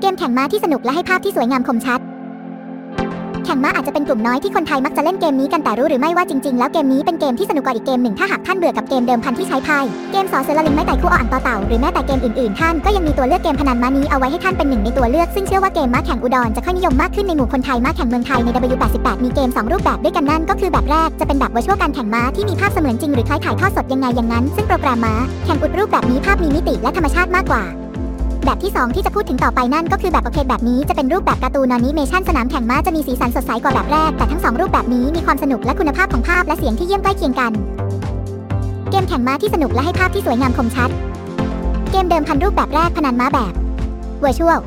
เกมแข่งม้าที่สนุกและให้ภาพที่สวยงามคมชัด แข่งม้าอาจจะเป็นกลุ่มน้อยที่คนไทยมักจะเล่นเกมนี้กันแต่รู้หรือไม่ว่าจริงๆ แล้วเกมนี้เป็นเกมที่สนุกกว่าอีกเกมหนึ่งถ้าหากท่านเบื่อกับเกมเดิมพันที่ใช้ไพ่เกมสอเสือละลิงไม้ไต่คู่อ่างต่อเต่าหรือแม้แต่เกมอื่นๆ ท่านก็ยังมีตัวเลือกเกมพนันม้านี้เอาไว้ให้ท่านเป็นหนึ่งในตัวเลือกซึ่งเชื่อว่าเกมม้าแข่งอุดรจะค่อยนิยมมากขึ้นในหมู่คนไทยม้าแข่งเมืองไทยใน W88 มีเกมสองรูปแบบด้วยกันนั่นก็คือแบบแรกจะเป็นแบบวัชวการแข่งม้าที่มีภาพเสมือนจริงหรือคล้ายถ่ายทอดสดยังไงอย่างนั้น ซึ่งโปรแกรมม้าแข่งอุดรูปแบบนี้ภาพมีมิติและธรรมชาติมากกว่า แบบที่ 2 ที่จะพูดถึงต่อไปนั่นก็คือแบบโอเคแบบนี้จะเป็นรูปแบบการ์ตูนอนิเมชันสนามแข่งม้าจะมีสีสันสดใสกว่าแบบแรก แต่ทั้ง 2 รูปแบบนี้มีความสนุกและคุณภาพของภาพและเสียงที่เยี่ยมใกล้เคียงกัน เกมแข่งม้าที่สนุกและให้ภาพที่สวยงามคมชัด เกมเดิมพันรูปแบบแรกพนันม้าแบบ Virtual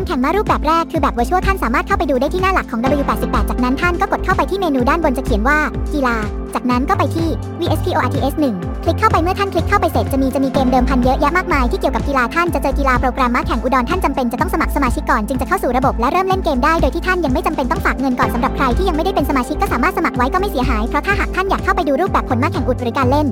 มแข่งมารูปแบบแรกคือแบบ Virtual ท่านสามารถเข้าไปดูได้ที่หน้าหลักของ W88 จากนั้นท่านก็กดเข้าไปที่เมนูด้านบนจะเขียนว่า กีฬา จากนั้นก็ไปที่ VSPORTS 1 คลิกเข้าไปเมื่อท่านคลิกเข้าไปเสร็จจะมีจะมีเกมเดิมพันเยอะแยะมากมายที่เกี่ยวกับกีฬาท่านจะเจอกีฬาโปรแกรมม้าแข่งอุดรท่านจำเป็นจะต้องสมัครสมาชิกก่อนจึงจะเข้าสู่ระบบและเริ่มเล่นเกมได้โดยที่ท่านยังไม่จำเป็นต้องฝากเงินก่อนสำหรับใครที่ยังไม่ได้เป็นสมาชิกก็สามารถสมัครไว้ก็ไม่เสียหายเพราะถ้าหากท่านอยากเข้าไปดูรูปแบบผลม้าแข่งอุดรหรือการเล่น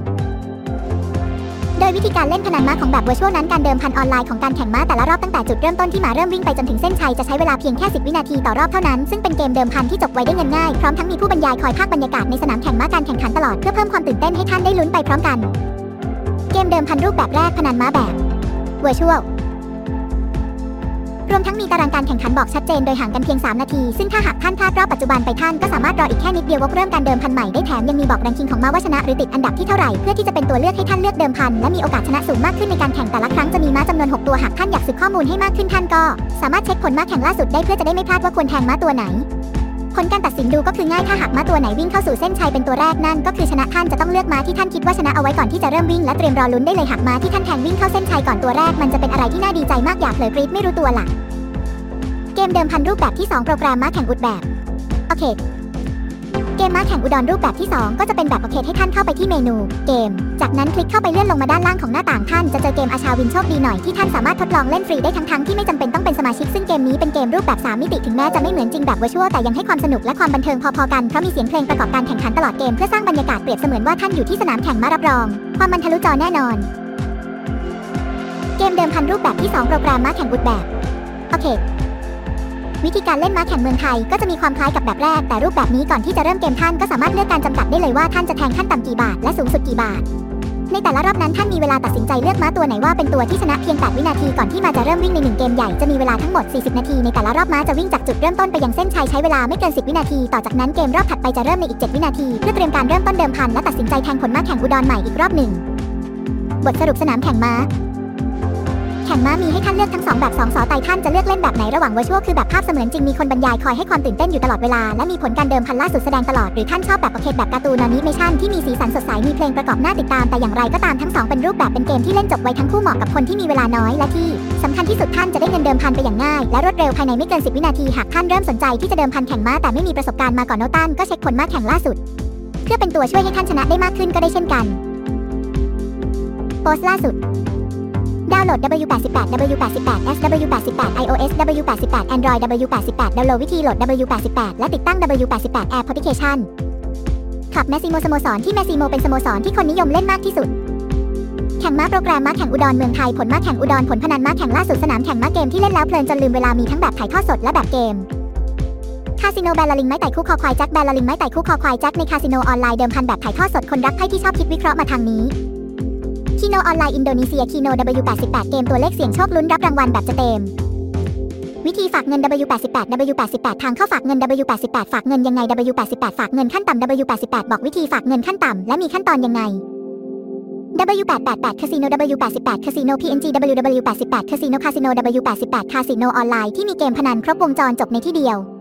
ยวิธีการเล่นพนันม้าของแบบ virtual นั้นการเดิมพันออนไลน์ของการแข่งม้าแต่ละรอบตั้งแต่จุดเริ่มต้นที่ม้าเริ่มวิ่งไปจนถึงเส้นชัยจะใช้เวลาเพียงแค่ 10 วินาทีต่อรอบเท่านั้นซึ่งเป็นเกมเดิมพันที่จบไวได้เงินง่ายพร้อมทั้งมีผู้บรรยายคอยพากย์บรรยากาศในสนามแข่งม้าการแข่งขันตลอดเพื่อเพิ่มความตื่นเต้นให้ท่านได้ลุ้นไปพร้อมกัน เกมเดิมพันรูปแบบแรกพนันม้าแบบ Virtual รวมทั้งมีตารางการแข่งขันบอกชัดเจนโดยห่างกันเพียง 3 นาที ซึ่งถ้าหากท่านพลาดรอบปัจจุบันไปท่านก็สามารถรออีกแค่นิดเดียววกเริ่มการเดิมพันใหม่ได้แถมยังมีบอกแรงคิงของม้าว่าชนะหรือติดอันดับที่เท่าไหร่เพื่อที่จะเป็นตัวเลือกให้ท่านเลือกเดิมพันและมีโอกาสชนะสูงมากขึ้นในการแข่งแต่ละครั้งจะมีม้าจำนวน 6 ตัวหากท่านอยากสืบข้อมูลให้มากขึ้นท่านก็ สามารถเช็คผลม้าแข่งล่าสุดได้เพื่อจะได้ไม่พลาดว่าควรแทงม้าตัวไหน ผลการตัดสินดูก็คือง่ายถ้าหากม้าตัวไหนวิ่งเข้าสู่เส้นชัยเป็นตัวแรกนั่นก็คือชนะท่านจะต้องเลือกม้าที่ท่านคิดว่าชนะเอาไว้ก่อนที่จะเริ่มวิ่งและเตรียมรอลุ้นได้เลยหากม้าที่ท่านแทงวิ่งเข้าเส้นชัยก่อนตัวแรกมันจะเป็นอะไรที่น่าดีใจมากอยากเผลอกรี๊ดไม่รู้ตัวล่ะ เกมเดิมพันรูปแบบที่ 2 โปรแกรมม้าแข่งอุดรแบบ arcade เกมม้าแข่งอุดรรูปแบบที่ 2 ก็จะเป็นแบบโอเคให้ท่านเข้าไปที่เมนู เกม จากนั้นคลิกเข้าไปเลื่อนลงมาด้านล่างของหน้าต่างท่านจะเจอเกมอาชาวินโชคดีหน่อยที่ท่านสามารถทดลองเล่นฟรีได้ทั้งทั้งที่ไม่จำเป็นต้องเป็นสมาชิกซึ่งเกมนี้เป็นเกมรูปแบบ 3 มิติถึงแม้จะไม่เหมือนจริงแบบ Virtual แต่ยังให้ความสนุกและความบันเทิงพอๆกันเพราะมีเสียงเพลงประกอบการแข่งขันตลอดเกมเพื่อสร้างบรรยากาศเปรียบเสมือนว่าท่านอยู่ที่สนามแข่งม้ารับรอง ความมันทะลุจอแน่นอน เกมเดิมพันรูปแบบที่ 2 โปรแกรมม้าแข่งอุดแบบโอเค วิธีการเล่นม้าแข่งเมืองไทยก็จะมีความคล้ายกับแบบแรก แต่รูปแบบนี้ก่อนที่จะเริ่มเกมท่านก็สามารถเลือกการจำกัดได้เลยว่าท่านจะแทงขั้นต่ำกี่บาทและสูงสุดกี่บาท ในแต่ละรอบนั้นท่านมีเวลาตัดสินใจเลือกม้าตัวไหนว่าเป็นตัวที่ชนะเพียง 8 วินาทีก่อนที่มาจะเริ่มวิ่งในหนึ่งเกมใหญ่จะมีเวลาทั้งหมด 40 นาทีในแต่ละรอบม้าจะวิ่งจากจุดเริ่มต้นไปยังเส้นชัยใช้เวลาไม่เกิน 10 วินาที ต่อจากนั้นเกมรอบถัดไปจะเริ่มในอีก 7 วินาทีเพื่อเตรียมการเริ่มต้นเดิมพันและตัดสินใจแทงผลม้าแข่งอุดรใหม่อีกรอบหนึ่งบทสรุปสนามแข่งม้า แข่งม้ามีให้ท่านเลือกทั้ง 2 แบบ2สอไตท่านจะเลือกเล่นแบบไหนระหว่าง Virtual คือแบบภาพเสมือนจริงมีคนบรรยายคอยให้ความตื่นเต้นอยู่ตลอดเวลา และมีผลการเดิมพันล่าสุดแสดงตลอด หรือท่านชอบแบบประเภทแบบการ์ตูนอนิเมชันที่มีสีสันสดใสมีเพลงประกอบน่าติดตามแต่อย่างไรก็ตามทั้งสองเป็นรูปแบบเป็นเกมที่เล่นจบไวทั้งคู่เหมาะกับคนที่มีเวลาน้อยและที่สำคัญที่สุดท่านจะได้เงินเดิมพันไปอย่างง่ายและรวดเร็วภายในไม่เกิน 10 วินาทีหากท่านเริ่มสนใจที่จะเดิมพันแข่งม้าแต่ไม่มีประสบการณ์มาก่อนโนตันก็เช็คผลม้าแข่งล่าสุด เพื่อเป็นตัวช่วยให้ท่านชนะได้มากขึ้นก็ได้เช่นกันโพสต์ล่าสุดาวน์โหลด W88 W88 SW88 iOS W88 Android W88 ดาวน์โหลดวิธีโหลด W88 และติดตั้ง W88 Air Application ขับแมซิโมสโมสรที่แมซิโมเป็นสโมสรที่คนนิยมเล่นมากที่สุด แข่งม้าโปรแกรมม้าแข่งอุดรเมืองไทยผลม้าแข่งอุดรผลพนันม้าแข่งล่าสุดสนามแข่งม้าเกมที่เล่นแล้วเพลินจนลืมเวลามีทั้งแบบถ่ายทอดสดและแบบเกมคาสิโนแบลลิงไม้ไต่คู่คอควายแจ็คแบลลิงไม้ไต่คู่คอควายแจ็คในคาสิโนออนไลน์เดิมพันแบบถ่ายทอดสดคนรักไพ่ที่ชอบคิดวิเคราะห์มาทางนี้ ออนไลน์อินโดนีเซียคีโน W88 เกมตัวเลขเสี่ยงโชคลุ้นรับรางวัลแบบจะเต็ม วิธีฝากเงิน W88 W88 ทางเข้าฝากเงิน W88 ฝากเงินยังไง W88 ฝากเงินขั้นต่ำ W88 บอกวิธีฝากเงินขั้นต่ำและมีขั้นตอนยังไง W888 Casino W88 Casino PNG WW88 Casino Casino W88 Casino ออนไลน์ที่มีเกมพนันครบวงจรจบในที่เดียว